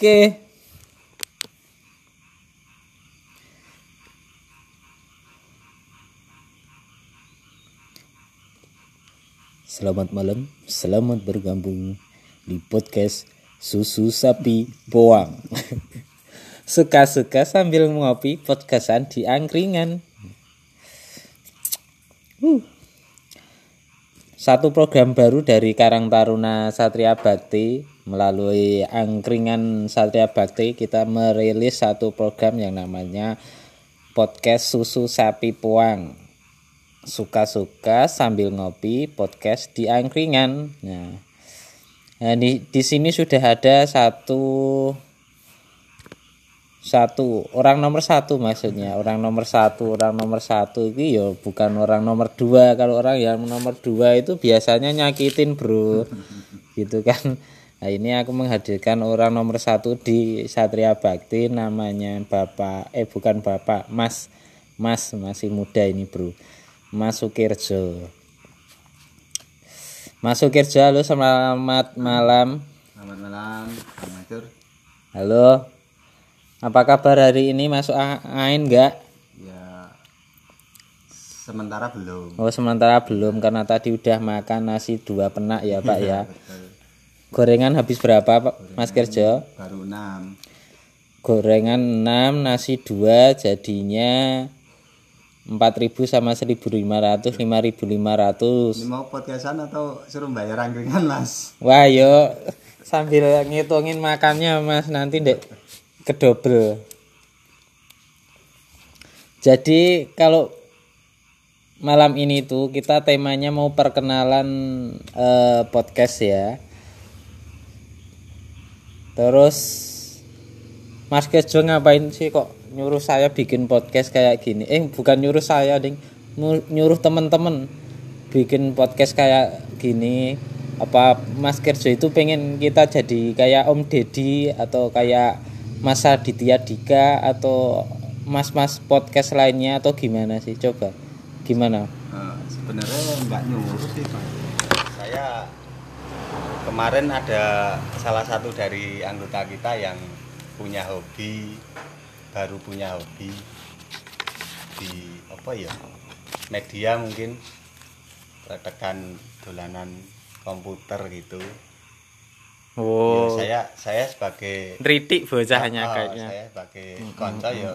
Oke. Selamat malam, selamat bergabung di podcast Susu Sapi Boang. Suka-suka sambil ngopi podcastan di angkringan. Satu program baru dari Karang Taruna Satria Bakti melalui angkringan Satria Bakti kita merilis satu program yang namanya podcast Susu Sapi Puang. Suka-suka sambil ngopi podcast di angkringan. Nah, nah di di sini sudah ada satu satu orang nomor satu maksudnya. Orang nomor satu orang nomor satu itu ya bukan orang nomor dua. Kalau orang yang nomor dua itu biasanya nyakitin bro. Gitu kan nah ini aku menghadirkan orang nomor satu di Satria Bakti namanya bapak eh bukan bapak mas mas masih muda ini bro Mas Sukirjo. Mas Sukirjo, halo selamat malam. Selamat malam. Halo. Apa kabar hari ini masuk angin enggak? Ya, sementara belum. Oh, sementara belum karena tadi udah makan nasi dua penak ya, Pak ya. Betul. Gorengan habis berapa, Pak Mas Kirjo? Baru 6. Gorengan 6, nasi 2 jadinya 4000 sama 1500 5500 Ini mau podcastan atau suruh bayar angkringan, Mas? Wah yo sambil ngitungin makannya mas nanti dek kedobel. Jadi kalau malam ini tuh kita temanya mau perkenalan eh, podcast ya. Terus Mas Kejo ngapain sih kok nyuruh saya bikin podcast kayak gini? Eh bukan nyuruh saya ding, nyuruh temen-temen bikin podcast kayak gini apa Mas Kerjo itu pengen kita jadi kayak Om Deddy atau kayak Mas Aditya Dika atau mas-mas podcast lainnya atau gimana sih coba gimana Eh, sebenarnya nggak nyuruh sih. Saya kemarin ada salah satu dari anggota kita yang punya hobi baru punya hobi di apa ya media mungkin tekan dolanan komputer gitu. Oh. Ya, saya saya sebagai Ritik bocahnya Oh, kayaknya. saya sebagai konco ya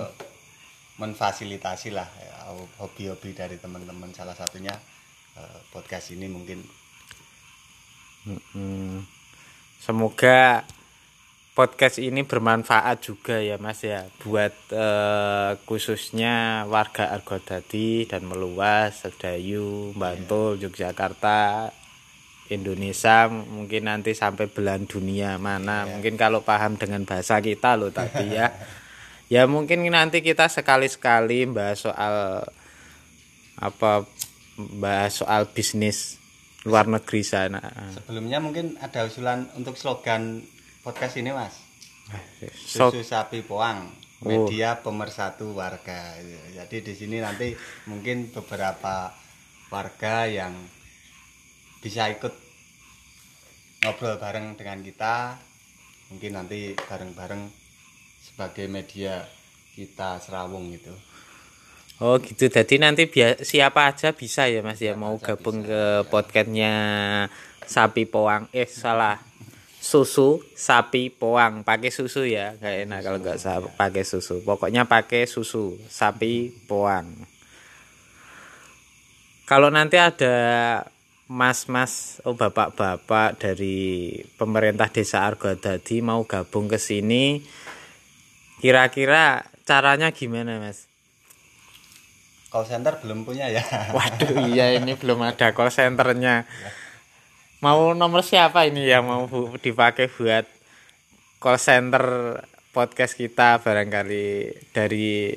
memfasilitasi lah ya, hobi-hobi dari teman-teman salah satunya eh, podcast ini mungkin Hmm. Semoga podcast ini bermanfaat juga ya Mas ya buat eh, khususnya warga Argodadi dan meluas Sedayu, Bantul, Yogyakarta, Indonesia mungkin nanti sampai belahan dunia mana. Mungkin kalau paham dengan bahasa kita loh tadi ya. Ya mungkin nanti kita sekali-sekali bahas soal apa bahas soal bisnis luar negeri sana. Sebelumnya mungkin ada usulan untuk slogan podcast ini mas. So, susu sapi poang media pemersatu warga. Jadi di sini nanti mungkin beberapa warga yang bisa ikut ngobrol bareng dengan kita. Mungkin nanti bareng-bareng sebagai media kita serawung gitu oh gitu. Jadi nanti siapa aja bisa ya mas ya? Mau gabung ke podcastnya sapi poang eh salah. Susu sapi poang pakai susu ya. Gak enak kalau nggak sa- pakai susu. Pokoknya pakai susu sapi poang kalau nanti ada mas-mas oh bapak-bapak dari pemerintah desa Argodadi mau gabung ke sini kira-kira caranya gimana mas call center belum punya ya. Waduh iya ini belum ada call centernya. Mau nomor siapa ini yang mau bu- dipakai buat call center podcast kita barangkali dari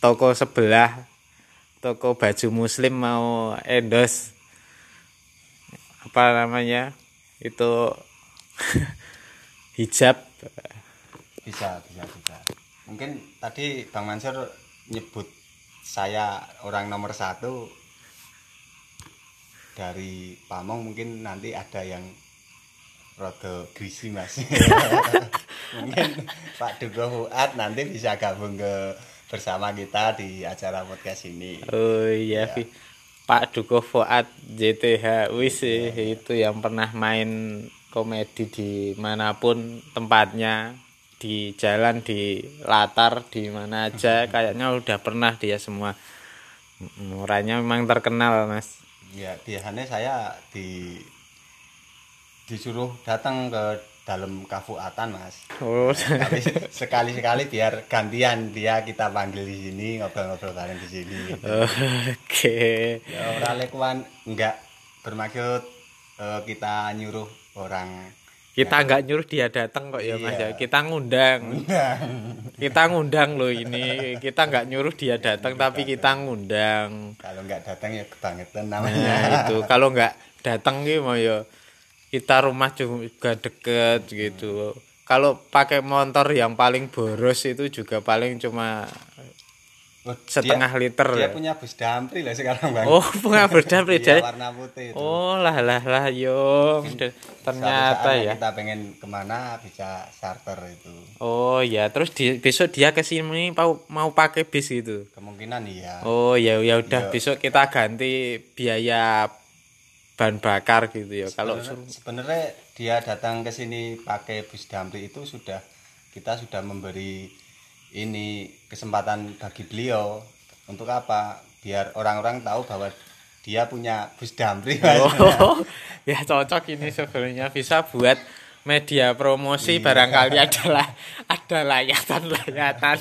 toko sebelah toko baju muslim mau endos apa namanya? Itu hijab. Bisa bisa bisa. Mungkin tadi bang Mansur nyebut saya orang nomor satu dari Pamong mungkin nanti ada yang rada greasy mas mungkin Pak Dugo Fuad nanti bisa gabung ke bersama kita di acara podcast ini. Oh iya, ya. Pak Duko Fuad JTH wis ya. itu yang pernah main komedi di mana pun tempatnya di jalan di latar di mana aja kayaknya udah pernah dia semua orangnya memang terkenal mas ya biasanya saya di disuruh datang ke dalam kafuatan mas oh. Nah, tapi sekali sekali biar gantian dia kita panggil di sini ngobrol-ngobrol bareng di sini gitu. oke okay. ya orang lekuan enggak bermaksud uh, kita nyuruh orang kita nggak nyuruh dia datang kok ya mas ya. Iya. kita ngundang. Kita ngundang loh ini. Kita nggak nyuruh dia datang tapi kita ngundang. Kalau nggak datang ya kebangetan namanya. Nah, itu. Kalau nggak datang gitu mau ya kita rumah juga deket gitu. Kalau pakai motor yang paling boros itu juga paling cuma setengah dia, liter dia ya. punya bus dampri lah sekarang bang. Oh punya bus dampri jadi warna putih itu. oh lah lah lah yo. Ternyata ya. kita pengen ke mana bisa charter itu. Oh ya terus di, besok dia ke sini mau mau pakai bis itu kemungkinan iya. Oh ya ya udah. Besok kita ganti biaya bahan bakar gitu ya. Kalau sebenarnya dia datang ke sini pakai bus damri itu sudah kita sudah memberi ini kesempatan bagi beliau untuk apa? Biar orang-orang tahu bahwa dia punya bus damri. Oh, ya cocok ini sebenarnya bisa buat media promosi iya. barangkali adalah ada layatan-layatan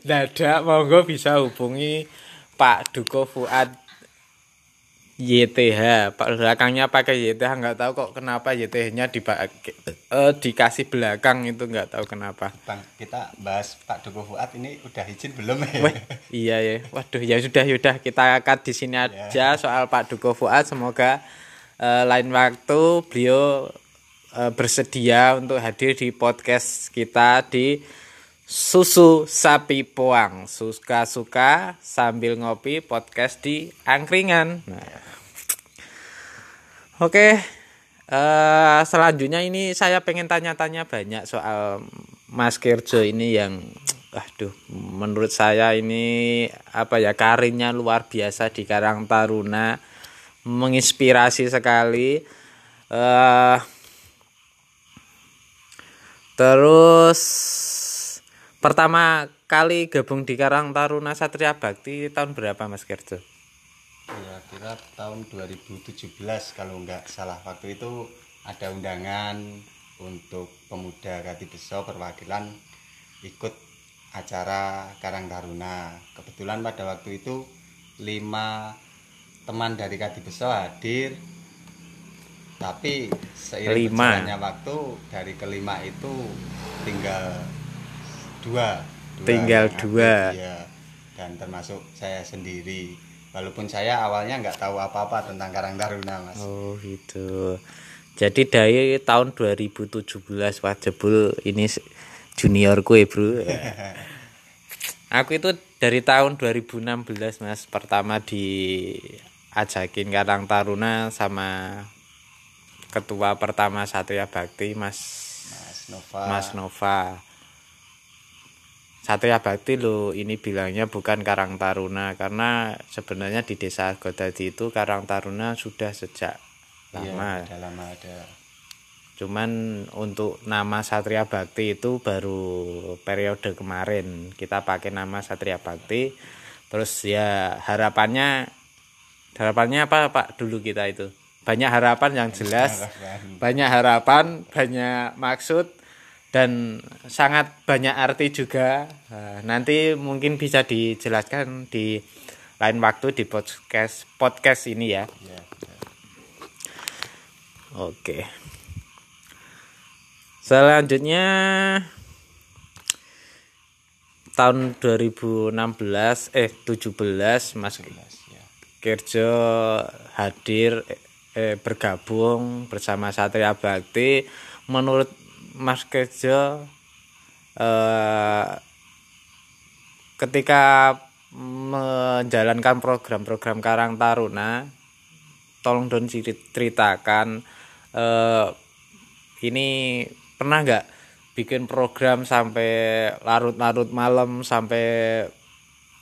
dadak monggo bisa hubungi Pak Duko Fuad YTH pak belakangnya pakai YTH nggak tahu kok kenapa YTH-nya di uh, dikasih belakang itu nggak tahu kenapa. Bang kita bahas Pak Duko Fuad ini udah izin belum? Ya Weh, iya ya. Waduh ya sudah sudah. Kita akan di sini iya. aja yeah. soal Pak Duko Fuad. Semoga uh, lain waktu beliau uh, bersedia untuk hadir di podcast kita di susu sapi poang suka-suka sambil ngopi podcast di angkringan nah. Oke, uh, selanjutnya ini saya pengen tanya-tanya banyak soal Mas Kerjo ini yang, aduh, menurut saya ini apa ya karirnya luar biasa di Karang Taruna, menginspirasi sekali. Uh, terus pertama kali gabung di Karang Taruna Satria Bakti tahun berapa Mas Kerjo? ya kira tahun 2017 kalau nggak salah. Waktu itu ada undangan untuk pemuda Kati Beso perwakilan ikut acara Karang Taruna. Kebetulan pada waktu itu lima teman dari Kati Beso hadir. Tapi seiring berjalannya waktu dari kelima itu tinggal dua, dua tinggal dua. ya, dan termasuk saya sendiri. Walaupun saya awalnya nggak tahu apa-apa tentang Karang Taruna mas. Oh gitu. Jadi dari tahun 2017 Wajebul ini juniorku ya bro. Aku itu dari tahun 2016 mas pertama diajakin Karang Taruna sama ketua pertama Satria Bakti mas Mas Nova. Mas Nova Satria Bakti lo ini bilangnya bukan Karang Taruna karena sebenarnya di desa Godadi itu Karang Taruna sudah sejak iya, lama. Iya, lama ada. Cuman untuk nama Satria Bakti itu baru periode kemarin kita pakai nama Satria Bakti. Terus ya harapannya harapannya apa Pak dulu kita itu? Banyak harapan yang jelas, banyak harapan, banyak maksud dan sangat banyak arti juga. Nah, nanti mungkin bisa dijelaskan di lain waktu di podcast podcast ini ya. ya, ya. Oke. Selanjutnya tahun 2016 eh 17 Mas ya. Kerja hadir eh, bergabung bersama Satria Bakti menurut Mas Kejo eh, ketika menjalankan program-program Karang Taruna tolong don ceritakan eh, ini pernah nggak bikin program sampai larut-larut malam sampai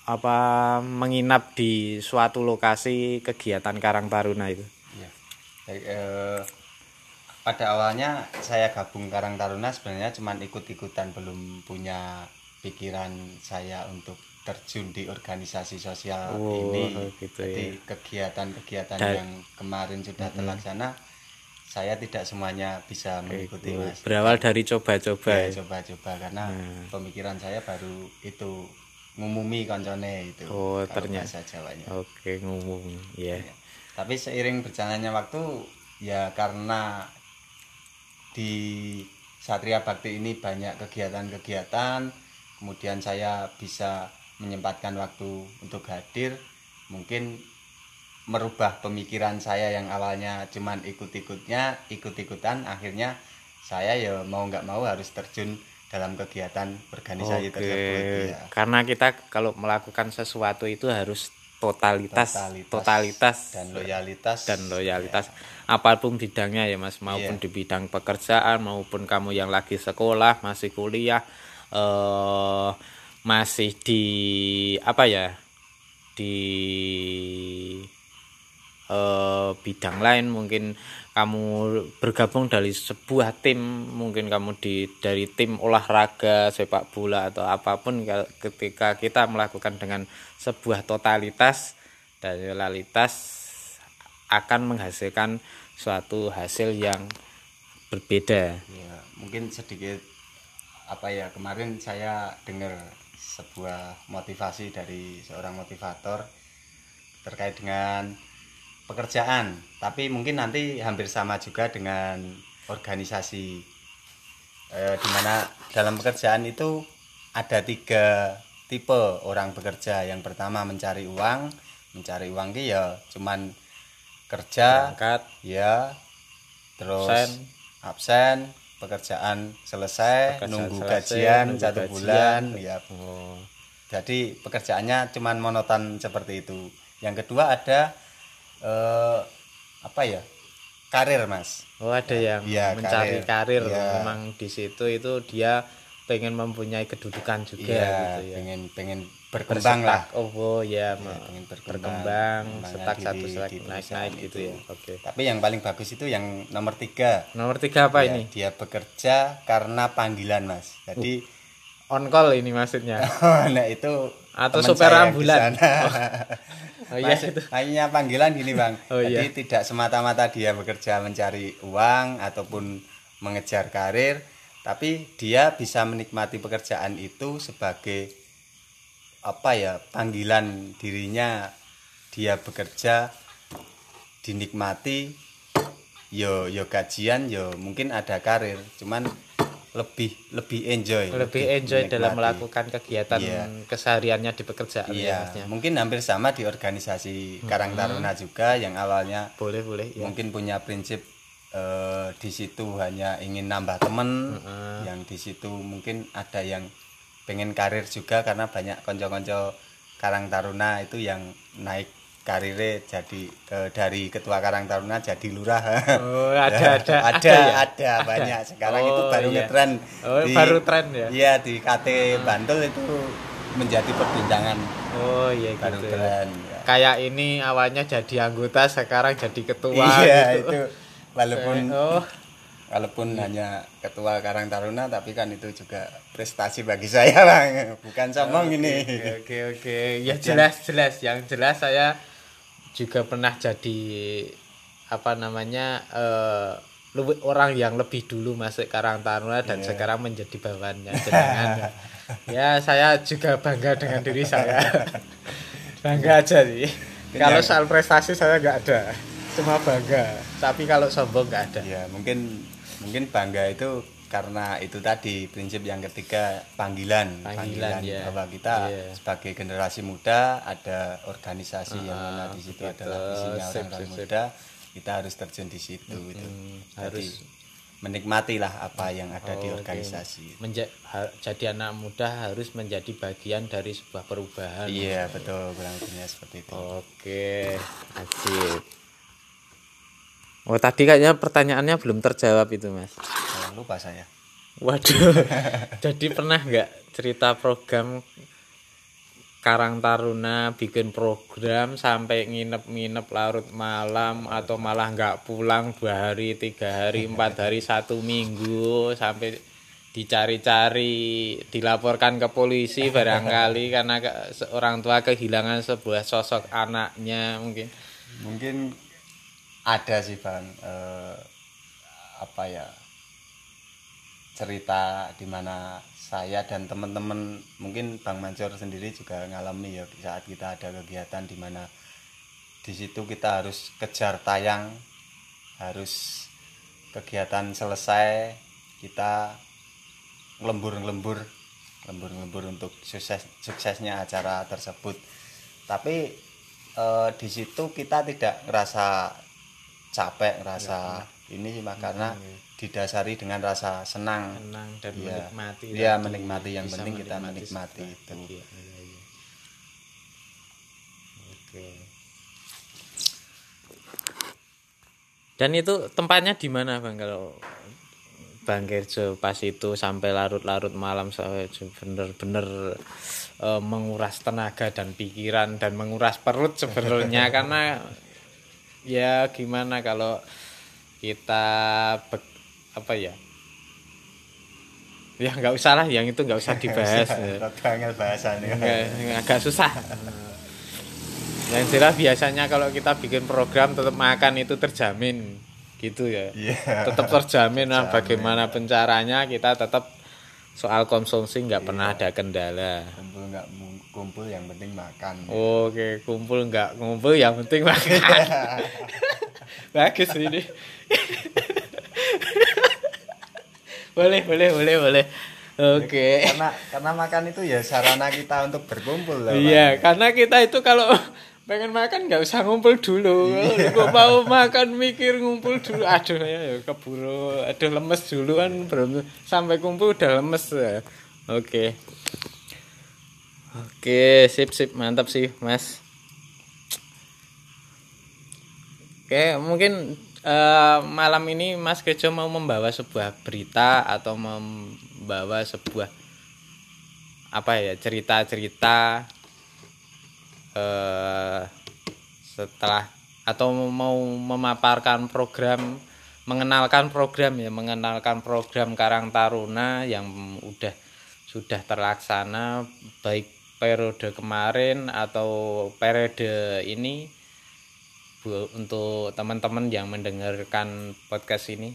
apa menginap di suatu lokasi kegiatan Karang Taruna itu. Ya. Jadi, eh, pada awalnya saya gabung Karang Taruna sebenarnya cuma ikut-ikutan belum punya pikiran saya untuk terjun di organisasi sosial Oh, ini. gitu Jadi kegiatan-kegiatan Dan- yang kemarin sudah terlaksana saya tidak semuanya bisa mengikuti Mas. Berawal dari coba-coba. Ya, ya. coba-coba karena pemikiran saya baru itu ngumumi koncone itu. Oh, ternyata. Jawanya. Oke, ngomong. Ya. Ya. Tapi seiring berjalannya waktu ya karena di Satria Bakti ini banyak kegiatan-kegiatan, kemudian saya bisa menyempatkan waktu untuk hadir, mungkin merubah pemikiran saya yang awalnya cuman ikut-ikutnya, ikut-ikutan, akhirnya saya ya mau nggak mau harus terjun dalam kegiatan organisasi Oke. tersebut. Ya. Karena kita kalau melakukan sesuatu itu harus totalitas, Totalitas. Totalitas, dan loyalitas. Dan loyalitas. Apa pun bidangnya ya Mas, maupun Iya. di bidang pekerjaan maupun kamu yang lagi sekolah, masih kuliah eh masih di apa ya? di eh, bidang lain mungkin kamu bergabung dari sebuah tim mungkin kamu di dari tim olahraga sepak bola atau apa pun ketika kita melakukan dengan sebuah totalitas dan loyalitas akan menghasilkan suatu hasil yang berbeda. Ya, mungkin sedikit apa ya kemarin saya dengar sebuah motivasi dari seorang motivator terkait dengan pekerjaan, tapi mungkin nanti hampir sama juga dengan organisasi eh, di mana dalam pekerjaan itu ada tiga tipe orang bekerja. Yang pertama mencari uang, mencari uang ki ya cuman kerja, angkat ya terus Absen. absen pekerjaan selesai Pekerjaan nunggu selesai, gajian nunggu satu gajian. bulan ya oh, jadi pekerjaannya cuman monoton seperti itu yang kedua ada eh, apa ya? Karir mas. Oh ada yang Iya, mencari karir, karir. Iya. memang di situ itu dia pengen mempunyai kedudukan juga Iya, gitu ya. pengen pengen berkembang lah. oh, oh ya, Ya, pengen berkembang, berkembang setak diri satu setak naik naik gitu itu. ya. Oke. Tapi yang paling bagus itu yang nomor tiga. Nomor tiga apa Ya, ini? dia bekerja karena panggilan mas. Jadi on call ini maksudnya. Nah itu Atau di ambulan. sana. oh iya itu Hanya panggilan gini bang. Oh, Jadi iya. tidak semata-mata dia bekerja mencari uang ataupun mengejar karir, tapi dia bisa menikmati pekerjaan itu sebagai apa ya panggilan dirinya dia bekerja dinikmati yo yo gajian yo mungkin ada karir cuman lebih lebih enjoy lebih enjoy dalam menikmati. melakukan kegiatan Iya. kesehariannya di pekerjaan ya Iya, masnya mungkin hampir sama di organisasi Karang Taruna juga yang awalnya boleh boleh ya mungkin punya prinsip eh, di situ hanya ingin nambah temen, yang di situ mungkin ada yang pengen karir juga karena banyak konco-konco Karang Taruna itu yang naik karirnya jadi eh, dari ketua Karang Taruna jadi lurah. oh ada ada ada ya? ada banyak sekarang itu Oh, baru iya. ngetren Oh, baru tren ya? iya di KT Bantul itu menjadi perbincangan oh iya baru gitu tren ya. kayak ini awalnya jadi anggota sekarang jadi ketua iya gitu. itu walaupun oh walaupun hanya ketua Karang Taruna tapi kan itu juga prestasi bagi saya bang bukan sombong ini Oke oke oke. Ya jelas jelas yang jelas saya juga pernah jadi apa namanya eh lebih- orang yang lebih dulu masuk Karang Taruna dan sekarang menjadi bawahannya jenengan. ya saya juga bangga dengan diri saya. bangga aja sih. Kalau soal prestasi saya nggak ada. Cuma bangga. Tapi kalau sombong nggak ada. ya mungkin mungkin bangga itu karena itu tadi prinsip yang ketiga panggilan Panggilan, ya. bahwa kita Iya. sebagai generasi muda ada organisasi yang mana di situ begitu. adalah isinya Ah, orang-orang muda kita harus terjun di situ itu harus- menikmatilah apa yang ada di Oke. organisasi Menja- ha- jadi anak muda harus menjadi bagian dari sebuah perubahan. iya betul kurang lebihnya seperti itu Oke, asik. Oh tadi kayaknya pertanyaannya belum terjawab itu mas. Oh, lupa saya Waduh. Jadi pernah nggak cerita program Karang Taruna bikin program sampai nginep-nginep larut malam atau malah nggak pulang dua hari, tiga hari, empat hari, satu minggu sampai dicari-cari, dilaporkan ke polisi barangkali karena ke- orang tua kehilangan sebuah sosok anaknya mungkin. mungkin ada sih bang eh, apa ya cerita di mana saya dan teman-teman mungkin bang Mansur sendiri juga ngalami ya saat kita ada kegiatan di mana di situ kita harus kejar tayang harus kegiatan selesai kita lembur-lembur lembur-lembur untuk sukses suksesnya acara tersebut. Tapi eh, di situ kita tidak ngerasa capek ngerasa ini sih Mas, karena didasari dengan rasa senang Senang dan Iya. menikmati. Tadi. menikmati. Yang Bisa penting kita menikmati itu. kegiatan. Iya, iya. Oke. Dan itu tempatnya di mana bang kalau Bang Kerjo pas itu sampai larut-larut malam sampai bener-bener eh, menguras tenaga dan pikiran dan menguras perut sebenarnya karena ya gimana kalau kita be- apa ya? Ya nggak usah lah yang itu nggak usah dibahas banget bahasannya agak susah. Yang jelas biasanya kalau kita bikin program tetap makan itu terjamin gitu ya. Iya. tetap terjamin lah bagaimana pencaranya kita tetap soal konsumsi nggak pernah ada kendala. Nggak kumpul yang penting makan oke kumpul nggak kumpul yang penting makan bagus ini boleh boleh boleh boleh oke karena karena makan itu ya sarana kita untuk berkumpul loh, Iya, karena kita itu kalau pengen makan nggak usah ngumpul dulu. Iya. Kalau mau makan mikir ngumpul dulu. Aduh ya, ya keburu, aduh lemes dulu kan belum sampai kumpul udah lemes. ya. Oke. Oke, sip sip mantap sih, Mas. Oke, mungkin eh, malam ini Mas Kejo mau membawa sebuah berita atau membawa sebuah apa ya cerita-cerita eh setelah atau mau memaparkan program mengenalkan program ya mengenalkan program Karang Taruna yang udah sudah terlaksana baik periode kemarin atau periode ini Bu- untuk teman-teman yang mendengarkan podcast ini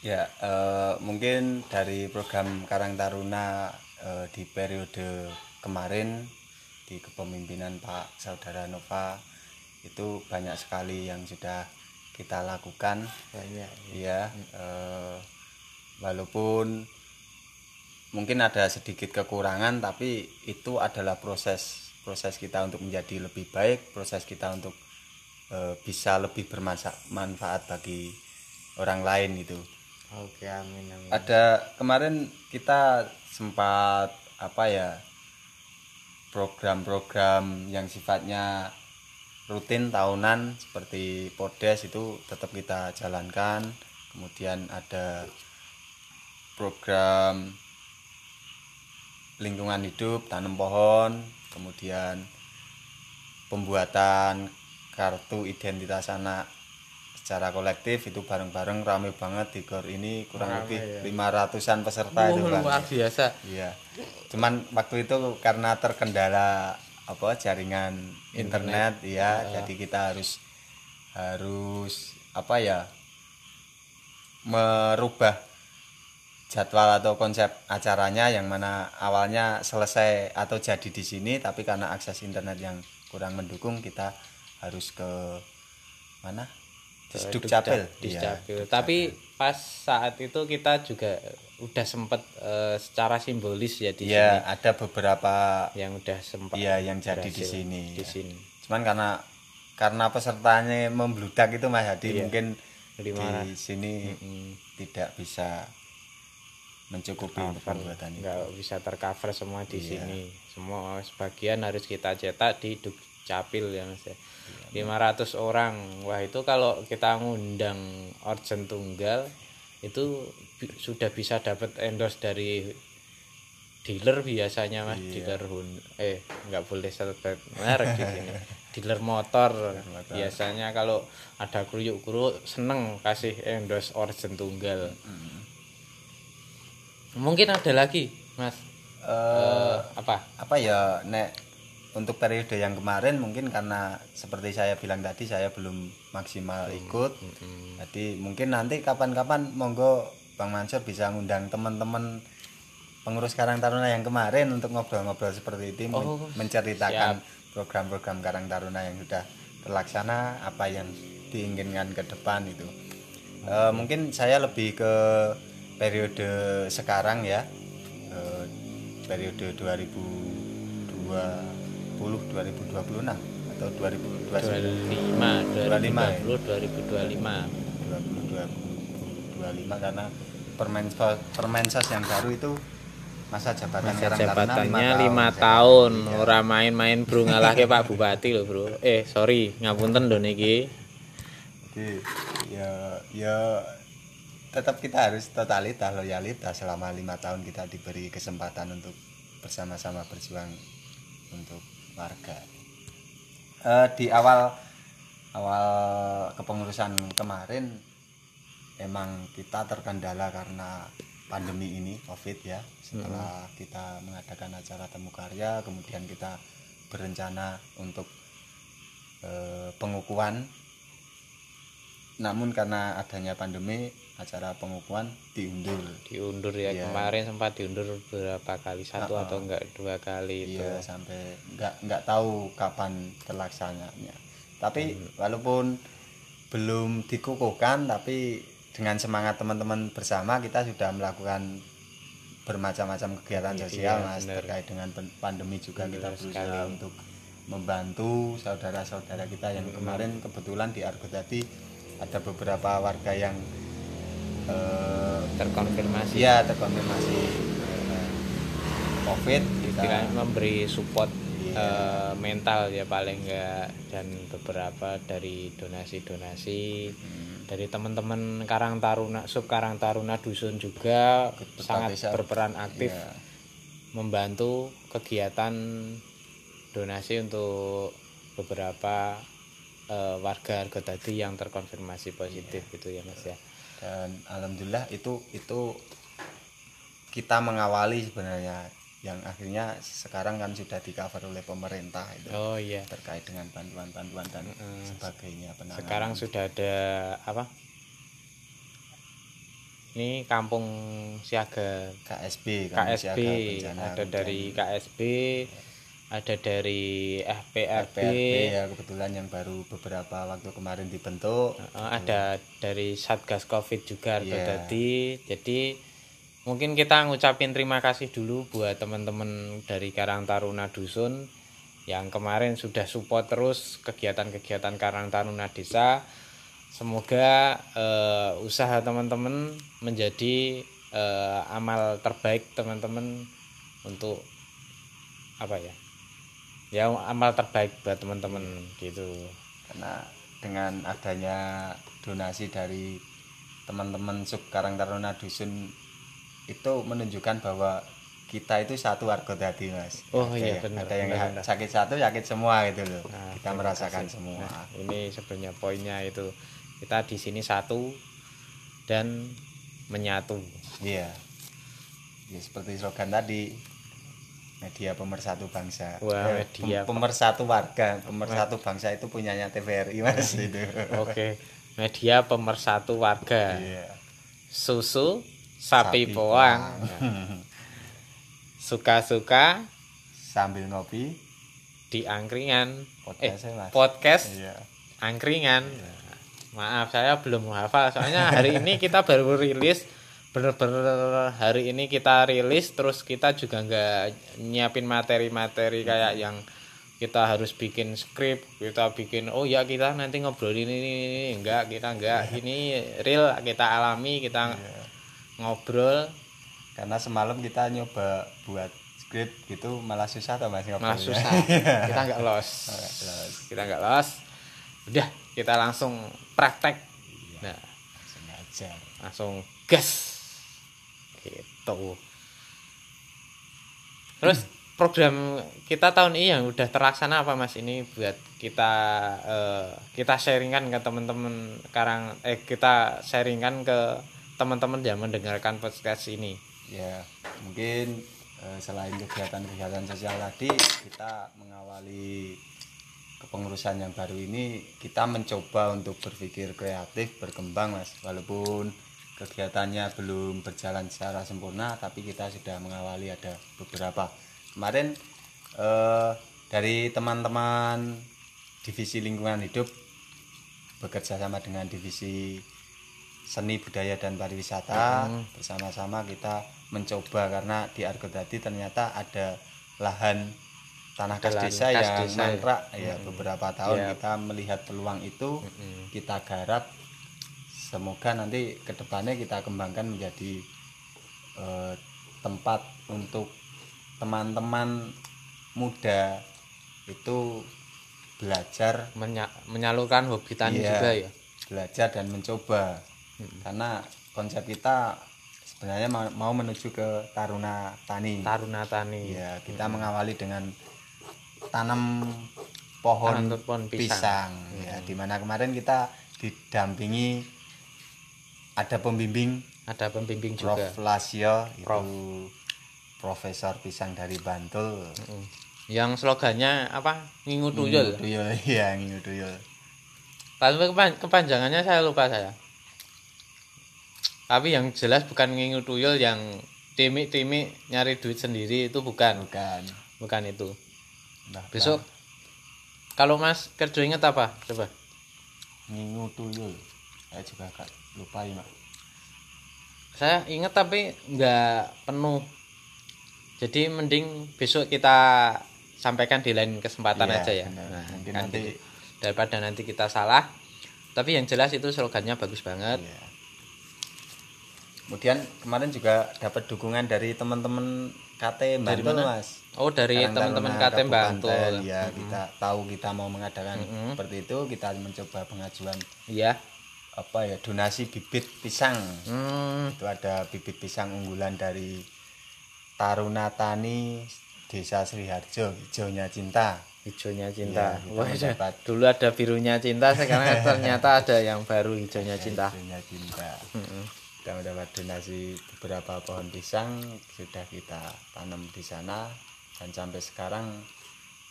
Ya, eh, mungkin dari program Karang Taruna eh, di periode kemarin di kepemimpinan Pak Saudara Nova itu banyak sekali yang sudah kita lakukan. banyak Ya, eh, walaupun mungkin ada sedikit kekurangan, tapi itu adalah proses proses kita untuk menjadi lebih baik, proses kita untuk eh, bisa lebih bermanfaat bagi orang lain itu oke amin amin. Ada kemarin kita sempat apa ya program-program yang sifatnya rutin tahunan seperti podes itu tetap kita jalankan. Kemudian ada program lingkungan hidup tanam pohon kemudian pembuatan kartu identitas anak secara kolektif itu bareng-bareng rame banget di gor ini kurang Rame, lebih ya. lima ratusan peserta itu Oh, Bang. luar biasa Iya. Cuman waktu itu karena terkendala apa jaringan internet, ya, jadi kita harus harus apa ya merubah jadwal atau konsep acaranya yang mana awalnya selesai atau jadi di sini tapi karena akses internet yang kurang mendukung kita harus ke mana di Dukcapil di Iya, Dukcapil. Tapi pas saat itu kita juga udah sempet eh, secara simbolis ya di Iya, ada beberapa sini yang udah sempat Iya, yang jadi di sini. Di ya. sini. Cuman karena karena pesertanya membludak itu Mas Hadi Iya. mungkin Lima di ratus. sini Mm, tidak bisa mencukupi untuk cover. pembuatan itu. nggak bisa tercover semua di Iya. sini. Semua sebagian harus kita cetak di Dukcapil ya Mas ya. Iya. 500 orang. Wah, itu kalau kita ngundang organ tunggal itu bi- sudah bisa dapat endorse dari dealer biasanya mas Iya. dealer Hun eh nggak boleh sebut merek di sini dealer motor motor. biasanya kalau ada kruyuk kruyuk seneng kasih endorse origin tunggal Hmm. Mungkin ada lagi mas. Eh, Eh, apa? apa ya nek untuk periode yang kemarin mungkin karena seperti saya bilang tadi saya belum maksimal ikut. jadi mungkin nanti kapan-kapan monggo Bang Mansur bisa ngundang teman-teman pengurus Karang Taruna yang kemarin untuk ngobrol-ngobrol seperti itu Oh, menceritakan program-program Karang Taruna yang sudah terlaksana apa yang diinginkan ke depan itu. Eh, mungkin saya lebih ke periode sekarang ya Eh, periode 2020 2026 atau 2029 25 25, 2020 2025 2025 karena permensos permensos yang baru itu masa jabatan masa jabatannya lima Saya- tahun. iya. ora main-main bro ngalahke Pak Bupati loh bro. Eh sorry ngapunten lho niki. Ya ya tetap kita harus totalitas loyalitas selama lima tahun kita diberi kesempatan untuk bersama-sama berjuang untuk warga. Eh, di awal awal kepengurusan kemarin emang kita terkendala karena pandemi ini covid ya. Setelah kita mengadakan acara temu karya kemudian kita berencana untuk eh, pengukuhan. Namun karena adanya pandemi acara pengukuhan diundur diundur ya Iya. kemarin sempat diundur beberapa kali satu Uh-uh. atau enggak dua kali itu iya sampai nggak nggak tahu kapan terlaksananya tapi walaupun belum dikukuhkan tapi dengan semangat teman-teman bersama kita sudah melakukan bermacam-macam kegiatan Iya, sosial mas benar. terkait dengan pandemi juga kita Benar berusaha sekali. untuk membantu saudara-saudara kita yang kemarin kebetulan di Argo tadi ada beberapa warga yang eh, terkonfirmasi Iya terkonfirmasi eh, COVID kita memberi support Iya. eh, mental ya paling enggak dan beberapa dari donasi-donasi Hmm. dari teman-teman Karang Taruna sub Karang Taruna dusun juga sangat bisa- berperan aktif Iya. membantu kegiatan donasi untuk beberapa eh, warga Argo tadi yang terkonfirmasi positif gitu ya Mas ya. Dan alhamdulillah itu itu kita mengawali sebenarnya yang akhirnya sekarang kan sudah di cover oleh pemerintah itu. Oh iya. terkait dengan bantuan-bantuan dan sebagainya penanganan. Sekarang sudah ada apa? Ini kampung siaga. KSB Kampung KSB Siaga Bencana ada dari KSB ada dari FPRB PRB ya kebetulan yang baru beberapa waktu kemarin dibentuk. Ada dari Satgas Covid juga Iya. tadi. Jadi mungkin kita ngucapin terima kasih dulu buat teman-teman dari Karang Taruna Dusun yang kemarin sudah support terus kegiatan-kegiatan Karang Taruna Desa. Semoga eh, usaha teman-teman menjadi eh, amal terbaik teman-teman untuk apa ya ya amal terbaik buat teman-teman gitu karena dengan adanya donasi dari teman-teman sub Karang Taruna Dusun itu menunjukkan bahwa kita itu satu argo tadi mas Oh, ada, iya, benar, ada yang benar, benar. sakit satu sakit semua gitu loh Nah, kita merasakan kasih. semua Nah, ini sebenarnya poinnya itu kita di sini satu dan menyatu. iya ya seperti slogan tadi media pemersatu bangsa Wah, Eh, media pem- pemersatu warga pemersatu bangsa itu punyanya TVRI mas itu Oke, media pemersatu warga. iya Susu sapi, poang. Nah, Suka-suka sambil ngopi di angkringan. Eh, podcast mas podcast iya angkringan. Maaf, saya belum hafal. Soalnya hari ini kita baru rilis bener-bener hari ini kita rilis terus kita juga nggak nyiapin materi-materi kayak yang kita harus bikin skrip kita bikin oh ya kita nanti ngobrolin ini, ini, ini. enggak kita enggak ini real kita alami kita ngobrol. Karena semalam kita nyoba buat skrip gitu malah susah atau mas malah ngobrolnya? susah. Kita nggak los kita nggak los udah kita langsung praktek. Nah. Langsung aja langsung gas gitu. Terus program kita tahun ini yang udah terlaksana apa mas? Ini buat kita eh, kita sharingkan ke teman-teman sekarang eh kita sharingkan ke teman-teman yang mendengarkan podcast ini. Ya mungkin eh, selain kegiatan-kegiatan sosial tadi kita mengawali kepengurusan yang baru ini kita mencoba untuk berpikir kreatif berkembang mas. Walaupun kegiatannya belum berjalan secara sempurna tapi kita sudah mengawali ada beberapa kemarin eh, dari teman-teman divisi lingkungan hidup bekerja sama dengan divisi seni budaya dan pariwisata Hmm. bersama-sama kita mencoba karena di Argodadi ternyata ada lahan tanah kas desa kas yang desa ya. mangkrak ya beberapa tahun Ya. kita melihat peluang itu Mm-mm. kita garap semoga nanti ke depannya kita kembangkan menjadi eh, tempat untuk teman-teman muda itu belajar Menya- menyalurkan hobi tani Iya. juga ya belajar dan mencoba Mm-mm. karena konsep kita sebenarnya mau, mau menuju ke taruna tani taruna tani ya kita mengawali dengan tanam pohon Tanam pohon pisang. pisang, ya di mana kemarin kita didampingi ada pembimbing ada pembimbing Prof. juga Lasio itu Prof. profesor pisang dari Bantul. Yang slogannya apa? Ngingu tuyul Tuyul iya ngingu tuyul tapi kepan- kepanjangannya saya lupa saya. Tapi yang jelas bukan ngingu tuyul yang timik-timik nyari duit sendiri itu bukan. Bukan. Bukan itu. Nah, besok kalau mas kerja inget apa? Coba. Ngingu tuyul saya juga agak lupa ya saya inget tapi nggak penuh jadi mending besok kita sampaikan di lain kesempatan Iya, aja ya. Nah, Mungkin kan nanti- gitu. daripada nanti kita salah tapi yang jelas itu slogannya bagus banget Iya. Kemudian kemarin juga dapat dukungan dari teman-teman KT Bantul mana? Mas. oh dari teman-teman KT Bantul Ya, kita tahu kita mau mengadakan Mm-mm. seperti itu, kita mencoba pengajuan iya apa ya donasi bibit pisang. hmm, Itu ada bibit pisang unggulan dari Taruna Tani Desa Sriharjo, hijaunya cinta. hijaunya cinta Iya, kita Wah, mendapat. dulu ada birunya cinta sekarang ternyata ada yang baru hijaunya cinta Hijaunya cinta. Mm-mm. kita mendapat donasi beberapa pohon pisang sudah kita tanam di sana dan sampai sekarang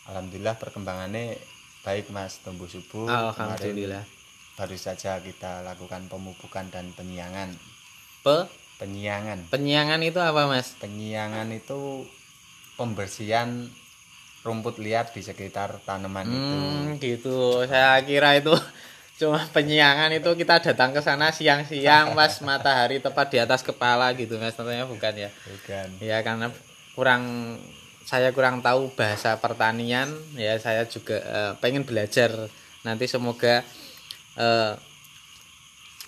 alhamdulillah perkembangannya baik mas tumbuh subur alhamdulillah Kemarin baru saja kita lakukan pemupukan dan penyiangan. Pe? Penyiangan. Penyiangan itu apa mas? Penyiangan itu pembersihan rumput liar di sekitar tanaman itu. Hmm, gitu. Saya kira itu cuma penyiangan itu kita datang ke sana siang-siang pas matahari tepat di atas kepala gitu Mas. Ternyata bukan ya. bukan. Ya karena kurang saya kurang tahu bahasa pertanian. Ya saya juga eh, pengen belajar. Nanti semoga eh,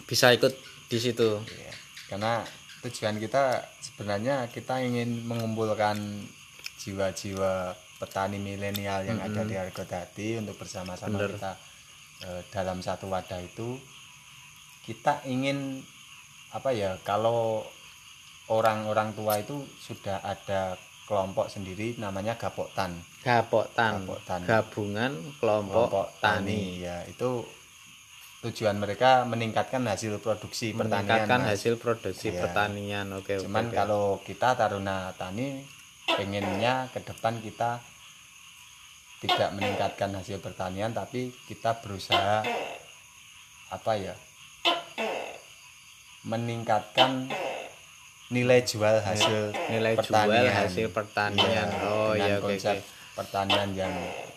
bisa ikut di situ. Iya. karena tujuan kita sebenarnya kita ingin mengumpulkan jiwa-jiwa petani milenial yang ada di Argodadi untuk bersama-sama kita eh, dalam satu wadah itu kita ingin apa ya kalau orang-orang tua itu sudah ada kelompok sendiri namanya gapoktan Gapoktan, Gapoktan. gabungan kelompok, tani. ya itu tujuan mereka meningkatkan hasil produksi pertanian meningkatkan hasil produksi Iya. pertanian. Oke, oke, Cuman oke. kalau kita Taruna Tani pengennya ke depan kita tidak meningkatkan hasil pertanian tapi kita berusaha apa ya meningkatkan nilai jual hasil nilai pertanian. jual hasil pertanian. Iya, oh dengan iya oke konsep oke. pertanian yang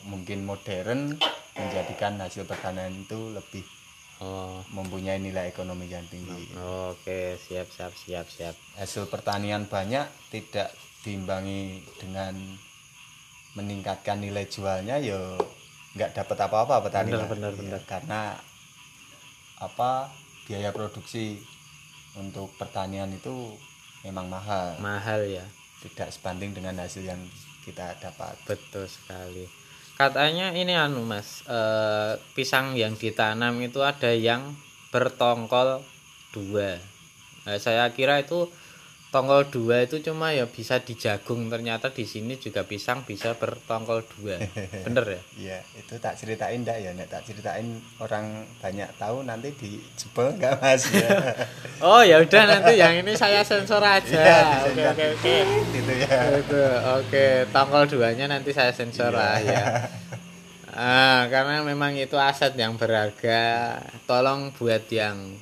mungkin modern menjadikan hasil pertanian itu lebih Oh. mempunyai nilai ekonomi yang tinggi. Oke, siap siap siap siap. hasil pertanian banyak tidak diimbangi dengan meningkatkan nilai jualnya ya nggak dapat apa-apa petani Benar, benar, Ya, benar. karena apa biaya produksi untuk pertanian itu memang mahal Mahal ya. tidak sebanding dengan hasil yang kita dapat Betul sekali. Katanya ini anu Mas, eh, pisang yang ditanam itu ada yang bertongkol dua. Nah, saya kira itu tongkol dua itu cuma ya bisa di jagung ternyata di sini juga pisang bisa bertongkol dua. Bener ya? Iya, itu tak ceritain ndak ya, nek tak ceritain orang banyak tahu nanti dijebel enggak Mas? Ya. oh ya udah nanti yang ini saya sensor aja. Iya, oke oke oke. Gitu ya. itu oke. Tongkol duanya nanti saya sensor Iya. lah ya. Ah karena memang itu aset yang berharga. Tolong buat yang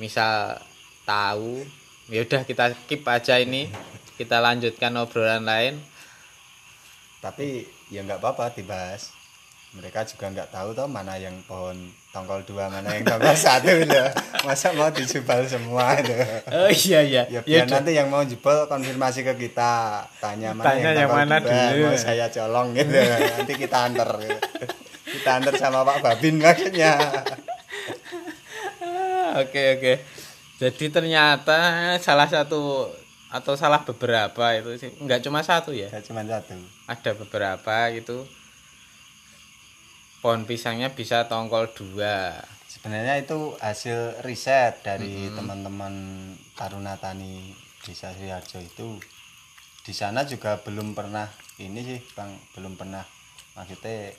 misal tahu ya udah kita keep aja ini kita lanjutkan obrolan lain Tapi ya nggak apa-apa dibahas. Mereka juga nggak tahu toh mana yang pohon tongkol dua, mana yang tongkol satu loh. Masa mau dijebal semua itu. oh iya iya Ya Ya biar udah. nanti yang mau jebol konfirmasi ke kita, tanya mana Tanya yang yang, mana dua, dulu. mau saya colong gitu. nanti kita antar. Kita antar sama Pak Babin maksudnya. Oke oke jadi ternyata salah satu atau salah beberapa itu sih. Nggak cuma satu ya? Ya cuma satu. ada beberapa gitu. Pohon pisangnya bisa tongkol dua. Sebenarnya itu hasil riset dari teman-teman Taruna Tani Desa Sriharjo itu. Di sana juga belum pernah ini sih, Bang, belum pernah. Maksudnya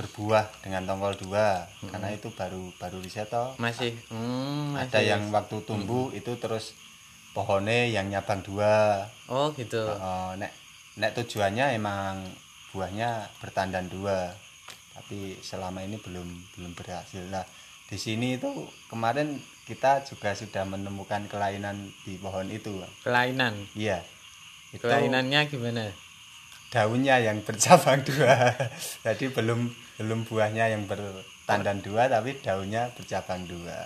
berbuah dengan tongkol dua. Karena itu baru baru riset toh. masih. Hmm, masih. Ada yang waktu tumbuh itu terus pohonnya yang nyabang dua. oh gitu. Oh, nek nek tujuannya emang buahnya bertandan dua. Tapi selama ini belum belum berhasil. Lah di sini itu kemarin kita juga sudah menemukan kelainan di pohon itu. Kelainan? Iya. Itu kelainannya gimana? Daunnya yang bercabang dua. Jadi belum belum buahnya yang bertandan dua tapi daunnya bercabang dua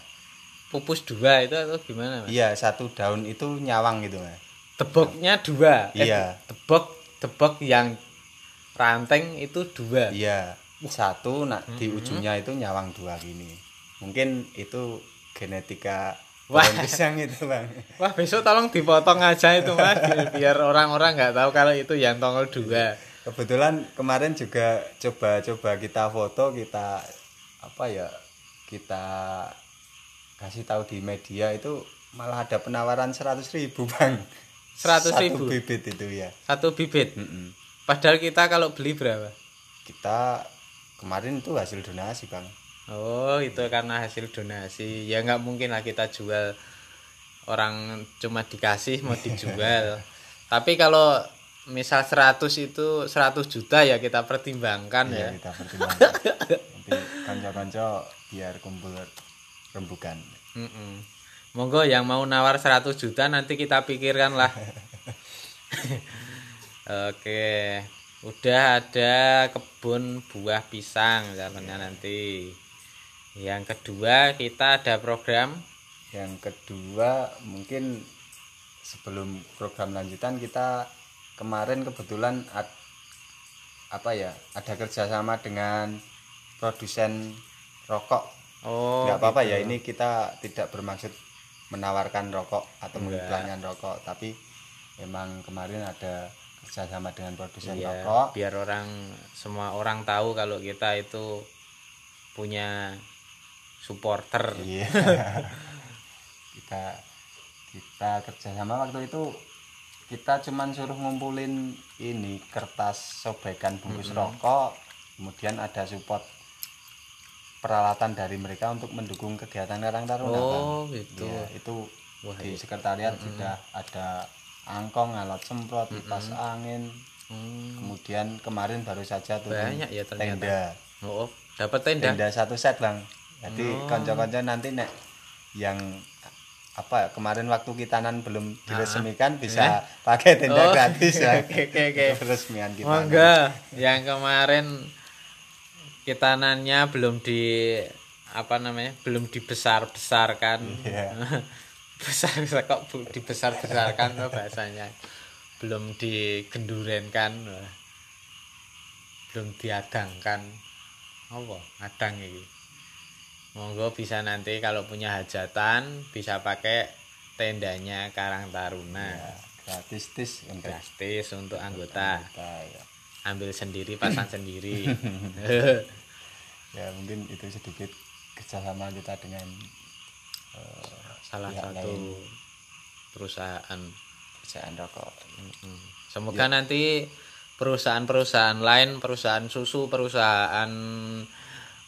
pupus dua itu atau gimana mas? iya satu daun itu nyawang gitu mas teboknya dua Eh, Iya. tebok tebok yang ranteng itu dua Iya, satu nak di ujungnya itu nyawang dua gini. Mungkin itu genetika Wah. pisang itu bang. wah besok tolong dipotong aja itu mas biar orang-orang nggak tahu kalau itu yang tongkol dua Kebetulan kemarin juga coba-coba kita foto kita apa ya kita kasih tahu di media itu malah ada penawaran 100.000 ribu bang. 100.000? Satu bibit itu ya. satu bibit Mm-mm. padahal kita kalau beli berapa Kita kemarin itu hasil donasi bang. Oh itu karena hasil donasi ya nggak mungkin lah kita jual orang cuma dikasih mau dijual tapi kalau misal 100 itu 100 juta ya kita pertimbangkan Iya ya kita pertimbangkan. Nanti kanca-kanca biar kumpul rembukan. Mm-mm. monggo yang mau nawar 100 juta nanti kita pikirkan lah oke udah ada kebun buah pisang calonnya nanti yang kedua kita ada program Yang kedua mungkin sebelum program lanjutan kita kemarin kebetulan ad- apa ya ada kerjasama dengan produsen rokok. oh nggak apa-apa gitu. ya ini kita tidak bermaksud menawarkan rokok atau mengiklankan rokok tapi memang kemarin ada kerjasama dengan produsen Iya, rokok. biar orang semua orang tahu kalau kita itu punya supporter Iya. kita kita kerjasama waktu itu kita cuman suruh ngumpulin ini kertas sobekan bungkus rokok, kemudian ada support peralatan dari mereka untuk mendukung kegiatan Karang Taruna. Oh, gitu. Iya, itu Wah, di iya. sekretariat sudah ada angkong, alat semprot, kipas angin. Hmm, Kemudian kemarin baru saja turun Banyak ya ternyata. tenda oh dapat tenda tenda satu set bang jadi Oh. konco-konco nanti nek yang apa ya, kemarin waktu kitanan belum diresmikan bisa pakai tenda Ah. Oh, gratis ya. oke, oke, oke. Peresmian kita. Oh enggak. Yang kemarin kitanannya belum di apa namanya belum dibesar besarkan Iya. besar kok bu- dibesar besarkan tuh bahasanya. Belum digendurenkan belum diadangkan. Apa adang ini monggo bisa nanti kalau punya hajatan bisa pakai tendanya Karang Taruna Ya, gratis tis untuk gratis untuk anggota kita ya. ambil sendiri pasang sendiri ya mungkin itu sedikit kerjasama kita dengan eh, salah satu lain. perusahaan perusahaan rokok Mm. semoga nanti perusahaan-perusahaan lain perusahaan susu perusahaan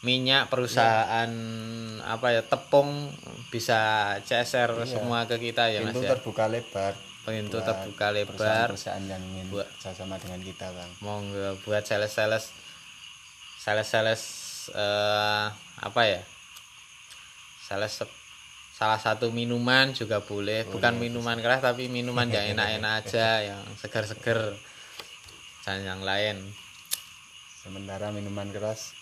minyak perusahaan apa ya tepung bisa ceser semua ke kita ya mas pintu ya? terbuka lebar pintu buat terbuka lebar perusahaan yang ingin Buat- bersama dengan kita bang. Monggo buat sales-sales sales-sales eh, apa ya? Sales salah satu minuman juga boleh. Bukan minuman keras tapi minuman yang enak-enak aja yang segar-segar dan yang lain. Sementara minuman keras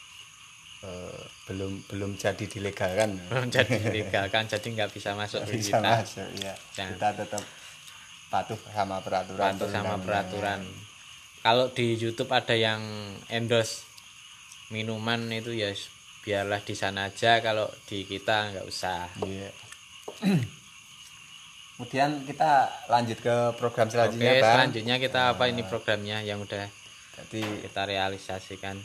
eh, belum belum jadi dilegalkan. Belum jadi dilegalkan jadi nggak bisa masuk ke bisa kita. masuk ya Jangan. kita tetap patuh sama peraturan patuh sama peraturan. Kalau di YouTube ada yang endorse minuman itu ya biarlah di sana aja. Kalau di kita nggak usah. Iya. kemudian kita lanjut ke program Oke, selanjutnya bang. selanjutnya kita apa ini programnya yang udah jadi kita realisasikan.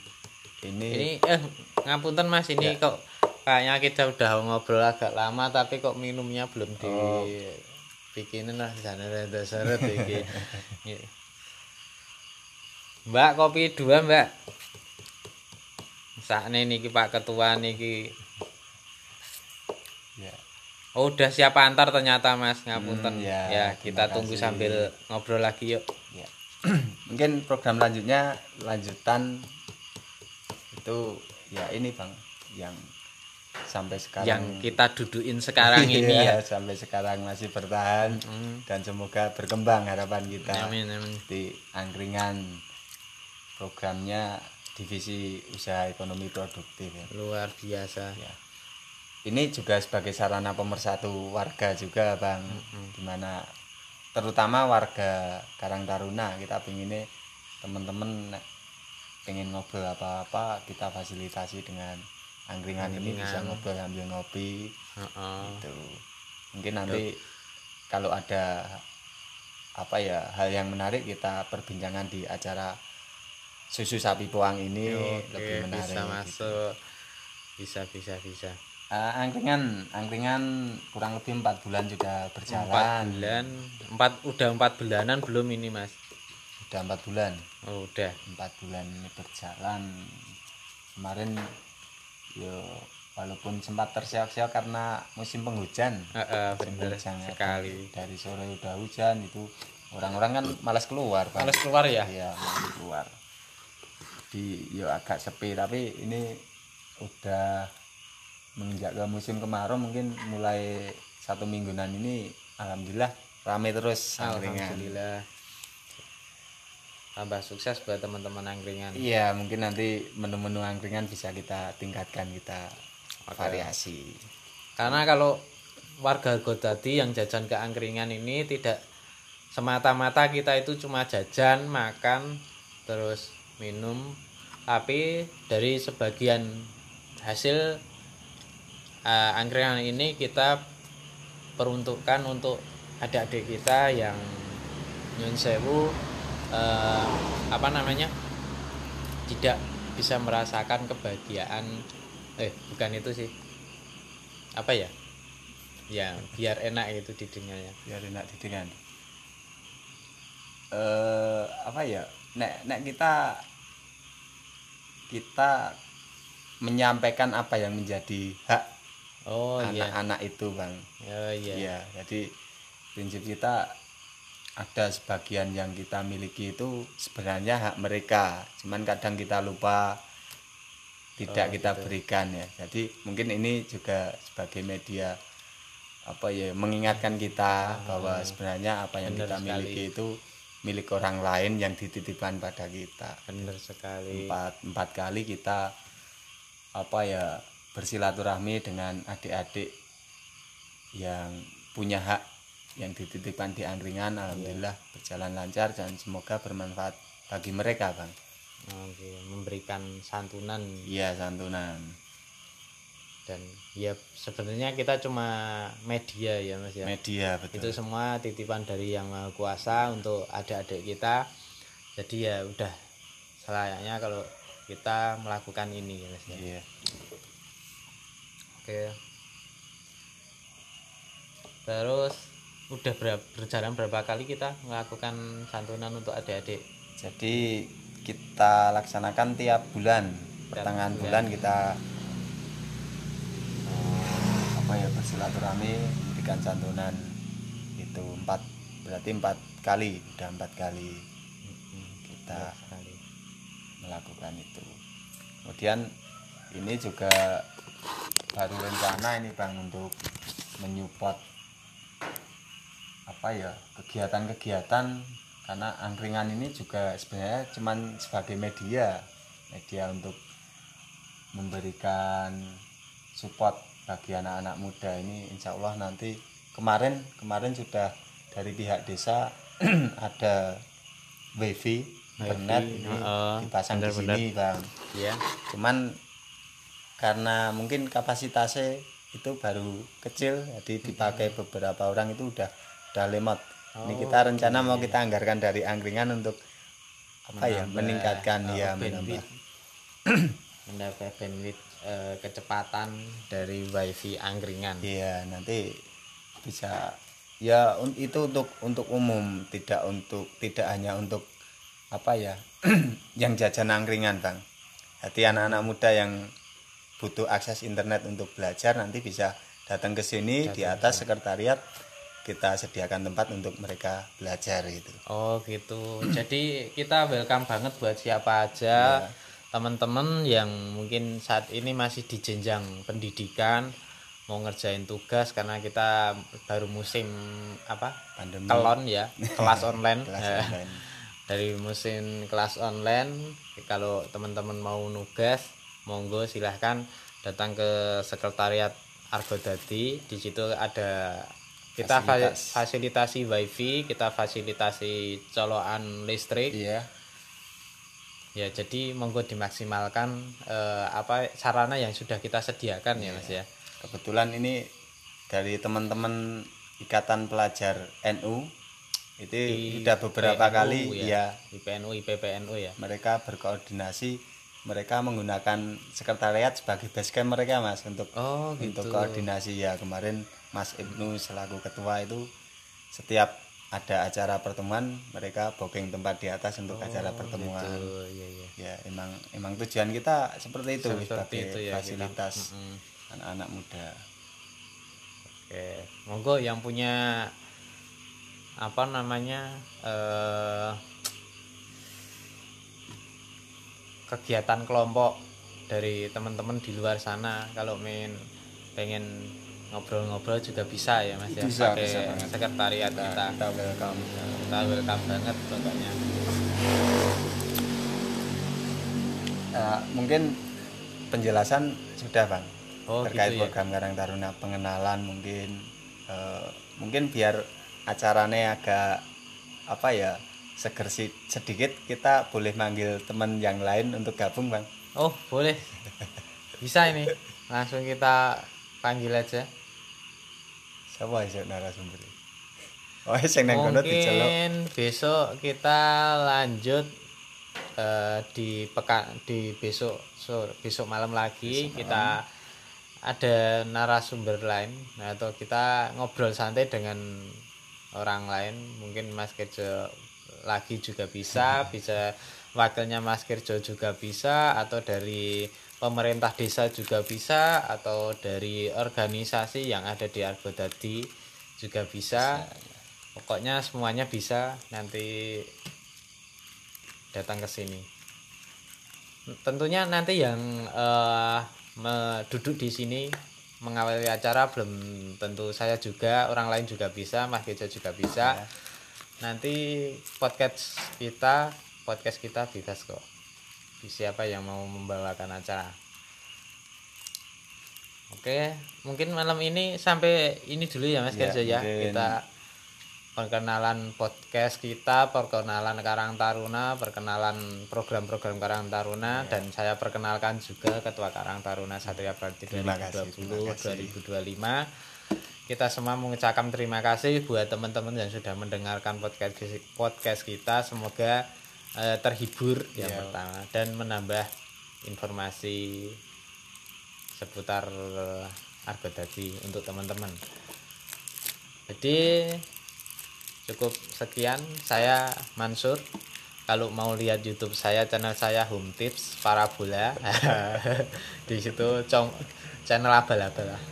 Ini, Ini eh ngapunten Mas, ini Ya. kok kayaknya kita udah ngobrol agak lama tapi kok minumnya belum di Oh. bikinin lah sana ada seret iki. Mbak kopi dua Mbak. Sakne niki Pak Ketua niki. ya. Oh, udah siap antar ternyata Mas, ngapunten. Hmm, ya, ya, kita tunggu kasih. sambil ngobrol lagi yuk. Ya. mungkin program lanjutnya lanjutan itu ya ini bang yang sampai sekarang Yang kita duduin sekarang ini Iya, ya. sampai sekarang masih bertahan Hmm. dan semoga berkembang harapan kita Amin amin. di angkringan programnya divisi usaha ekonomi produktif ya. Luar biasa. Ya. ini juga sebagai sarana pemersatu warga juga bang di mana terutama warga Karang Taruna kita pinginnya teman-teman pengen ngobrol apa-apa kita fasilitasi dengan angkringan ini bisa ngobrol sambil ngopi Heeh. gitu mungkin nanti kalau ada apa ya hal yang menarik kita perbincangan di acara susu sapi puang ini Oke, lebih menarik bisa gitu. masuk. Bisa bisa bisa. Eh, angkringan angkringan kurang lebih empat bulan sudah Empat berjalan bulan, empat udah empat bulanan belum ini mas? Sudah empat bulan Oh, udah. empat bulan ini berjalan kemarin yo walaupun sempat terseok-seok karena musim penghujan Heeh, Musim bener hujan ya. sekali. dari sore udah hujan itu orang-orang kan malas keluar Pak. Males keluar ya? Iya, malas keluar di yo agak sepi tapi ini udah menginjak ke musim kemarau mungkin mulai satu mingguan ini alhamdulillah rame terus. Alhamdulillah. Tambah sukses buat teman-teman angkringan. Iya, mungkin nanti menu-menu angkringan bisa kita tingkatkan kita variasi. Karena kalau warga Godadi yang jajan ke angkringan ini tidak semata-mata kita itu cuma jajan, makan, terus minum, tapi dari sebagian hasil eh, angkringan ini kita peruntukkan untuk adik-adik kita yang nyun sewu eh, apa namanya tidak bisa merasakan kebahagiaan eh bukan itu sih apa ya ya biar enak itu didengarnya Biar enak didengar. Eh, apa ya? Nek nek kita kita menyampaikan apa yang menjadi hak oh iya anak-anak itu, Bang. oh iya Iya, jadi prinsip kita ada sebagian yang kita miliki itu sebenarnya hak mereka, cuman kadang kita lupa tidak Oh, kita gitu. berikan ya. Jadi mungkin ini juga sebagai media apa ya mengingatkan kita bahwa sebenarnya apa yang Benar kita sekali. miliki itu milik orang lain yang dititipkan pada kita. benar sekali Empat empat kali kita apa ya bersilaturahmi dengan adik-adik yang punya hak yang dititipkan di angkringan alhamdulillah berjalan lancar dan semoga bermanfaat bagi mereka bang. Oke, memberikan santunan. Iya santunan. Dan ya sebenarnya kita cuma media ya mas ya. Media itu betul semua titipan dari yang maha kuasa untuk adik-adik kita. Jadi ya udah. Selayaknya kalau kita melakukan ini ya mas ya. Iya. Oke. Terus udah ber- berjalan berapa kali kita melakukan santunan untuk adik-adik Jadi kita laksanakan tiap bulan Tiap pertengahan bulan. bulan, kita eh, apa ya bersilaturahmi memberikan santunan itu empat berarti empat kali udah empat kali kita sekali. melakukan itu kemudian ini juga baru rencana ini bang untuk menyupport apa ya kegiatan-kegiatan karena angkringan ini juga sebenarnya cuman sebagai media media untuk memberikan support bagi anak-anak muda ini. Insya Allah nanti kemarin kemarin sudah dari pihak desa ada wifi internet ini oh, dipasang di sini bang. Ya cuman karena mungkin kapasitasnya itu baru kecil jadi dipakai beberapa orang itu udah udah lemot ini Oh, kita rencana mau kita anggarkan dari angkringan untuk apa ya meningkatkan ya menambah. menambah bandwidth eh, kecepatan dari wifi angkringan. Iya nanti bisa ya un- itu untuk untuk umum tidak untuk tidak hanya untuk apa ya yang jajan angkringan bang. Jadi anak-anak muda yang butuh akses internet untuk belajar nanti bisa datang ke sini di atas sekretariat kita sediakan tempat untuk mereka belajar gitu. Oh gitu. Jadi kita welcome banget buat siapa aja. Teman-teman yang mungkin saat ini masih di jenjang pendidikan mau ngerjain tugas karena kita baru musim apa? Pandemi. Kelon ya kelas online. Kelas Ya. online. dari musim kelas online kalau teman-teman mau nugas monggo silahkan datang ke sekretariat Argodadi di situ ada kita fa- Fasilitas. fasilitasi wifi kita fasilitasi colokan listrik. Iya. Ya jadi monggo dimaksimalkan eh, apa sarana yang sudah kita sediakan ya mas ya. Kebetulan ini dari teman-teman ikatan pelajar NU itu Di sudah beberapa PNU kali ya. ya IPNU IPPNU ya. Mereka berkoordinasi mereka menggunakan sekretariat sebagai base camp mereka mas untuk oh untuk gitu. koordinasi. Ya kemarin Mas Ibnu selaku ketua itu setiap ada acara pertemuan mereka booking tempat di atas untuk acara pertemuan. gitu. Iya iya. Ya emang emang tujuan kita seperti itu Seperti sebagai itu ya, kita. fasilitas anak-anak muda. Oke, monggo yang punya apa namanya eh, kegiatan kelompok dari teman-teman di luar sana kalau main pengen ngobrol-ngobrol juga bisa ya mas ya Bisa, pakai bisa banget. sekretariat kita, kita. kita welcome. Kita welcome banget pokoknya. Eh, mungkin penjelasan sudah bang Oh, terkait gitu ya. program Karang Taruna pengenalan mungkin eh, mungkin biar acaranya agak apa ya seger sedikit kita boleh manggil teman yang lain untuk gabung bang. Oh boleh. Bisa ini. Langsung kita panggil aja siapa sih narasumber oh sing nang kono diceluk mungkin besok kita lanjut eh, di pekan di besok sore besok malam lagi kita ada narasumber lain. Nah, atau kita ngobrol santai dengan orang lain. Mungkin Mas Kerjo lagi juga bisa bisa wakilnya Mas Kerjo juga bisa atau dari pemerintah desa juga bisa atau dari organisasi yang ada di Argodadi juga bisa. Pokoknya semuanya bisa nanti datang ke sini. Tentunya nanti yang me- duduk di sini mengawali acara belum tentu saya juga orang lain juga bisa Mas Gejo juga bisa. Nanti podcast kita podcast kita bebas kok siapa yang mau membawakan acara oke mungkin malam ini sampai ini dulu ya Mas Ya, ya kita perkenalan podcast kita, perkenalan Karang Taruna, perkenalan program-program Karang Taruna dan saya perkenalkan juga Ketua Karang Taruna Satria Bakti Terima kasih, 2020 terima kasih. 2025. Kita semua mengucapkan terima kasih buat teman-teman yang sudah mendengarkan podcast podcast kita. Semoga eh, terhibur yang Ya. pertama dan menambah informasi seputar Argodadi untuk teman-teman. Jadi cukup sekian saya Mansur kalau mau lihat YouTube saya channel saya Home Tips Parabola di situ channel abal-abal lah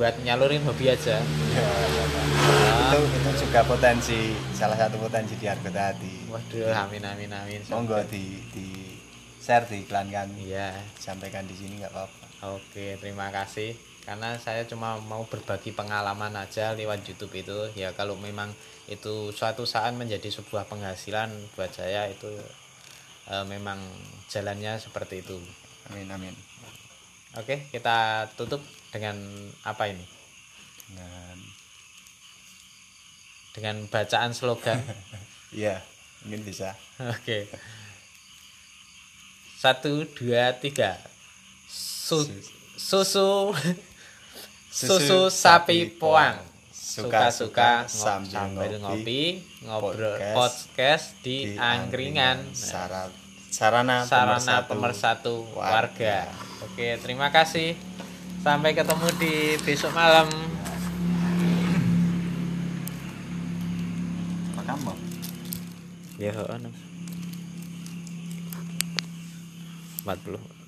buat nyalurin hobi aja. Itu itu juga potensi salah satu potensi di Argo tadi waduh amin amin amin. Monggo di di share diiklankan iya. Sampaikan di sini nggak apa-apa. Oke, terima kasih. Karena saya cuma mau berbagi pengalaman aja lewat YouTube itu. Ya kalau memang itu suatu saat menjadi sebuah penghasilan buat saya itu eh, memang jalannya seperti itu. amin amin Oke, kita tutup dengan apa ini? dengan Dengan bacaan slogan. iya mungkin bisa Oke. Satu, dua, tiga. Su- susu susu sapi poang suka-suka sambil ngopi ngobrol podcast di angkringan Sara- sarana sarana pemersatu pemersatu warga oke terima kasih. Sampai ketemu di besok malam. Apa kamu ya 46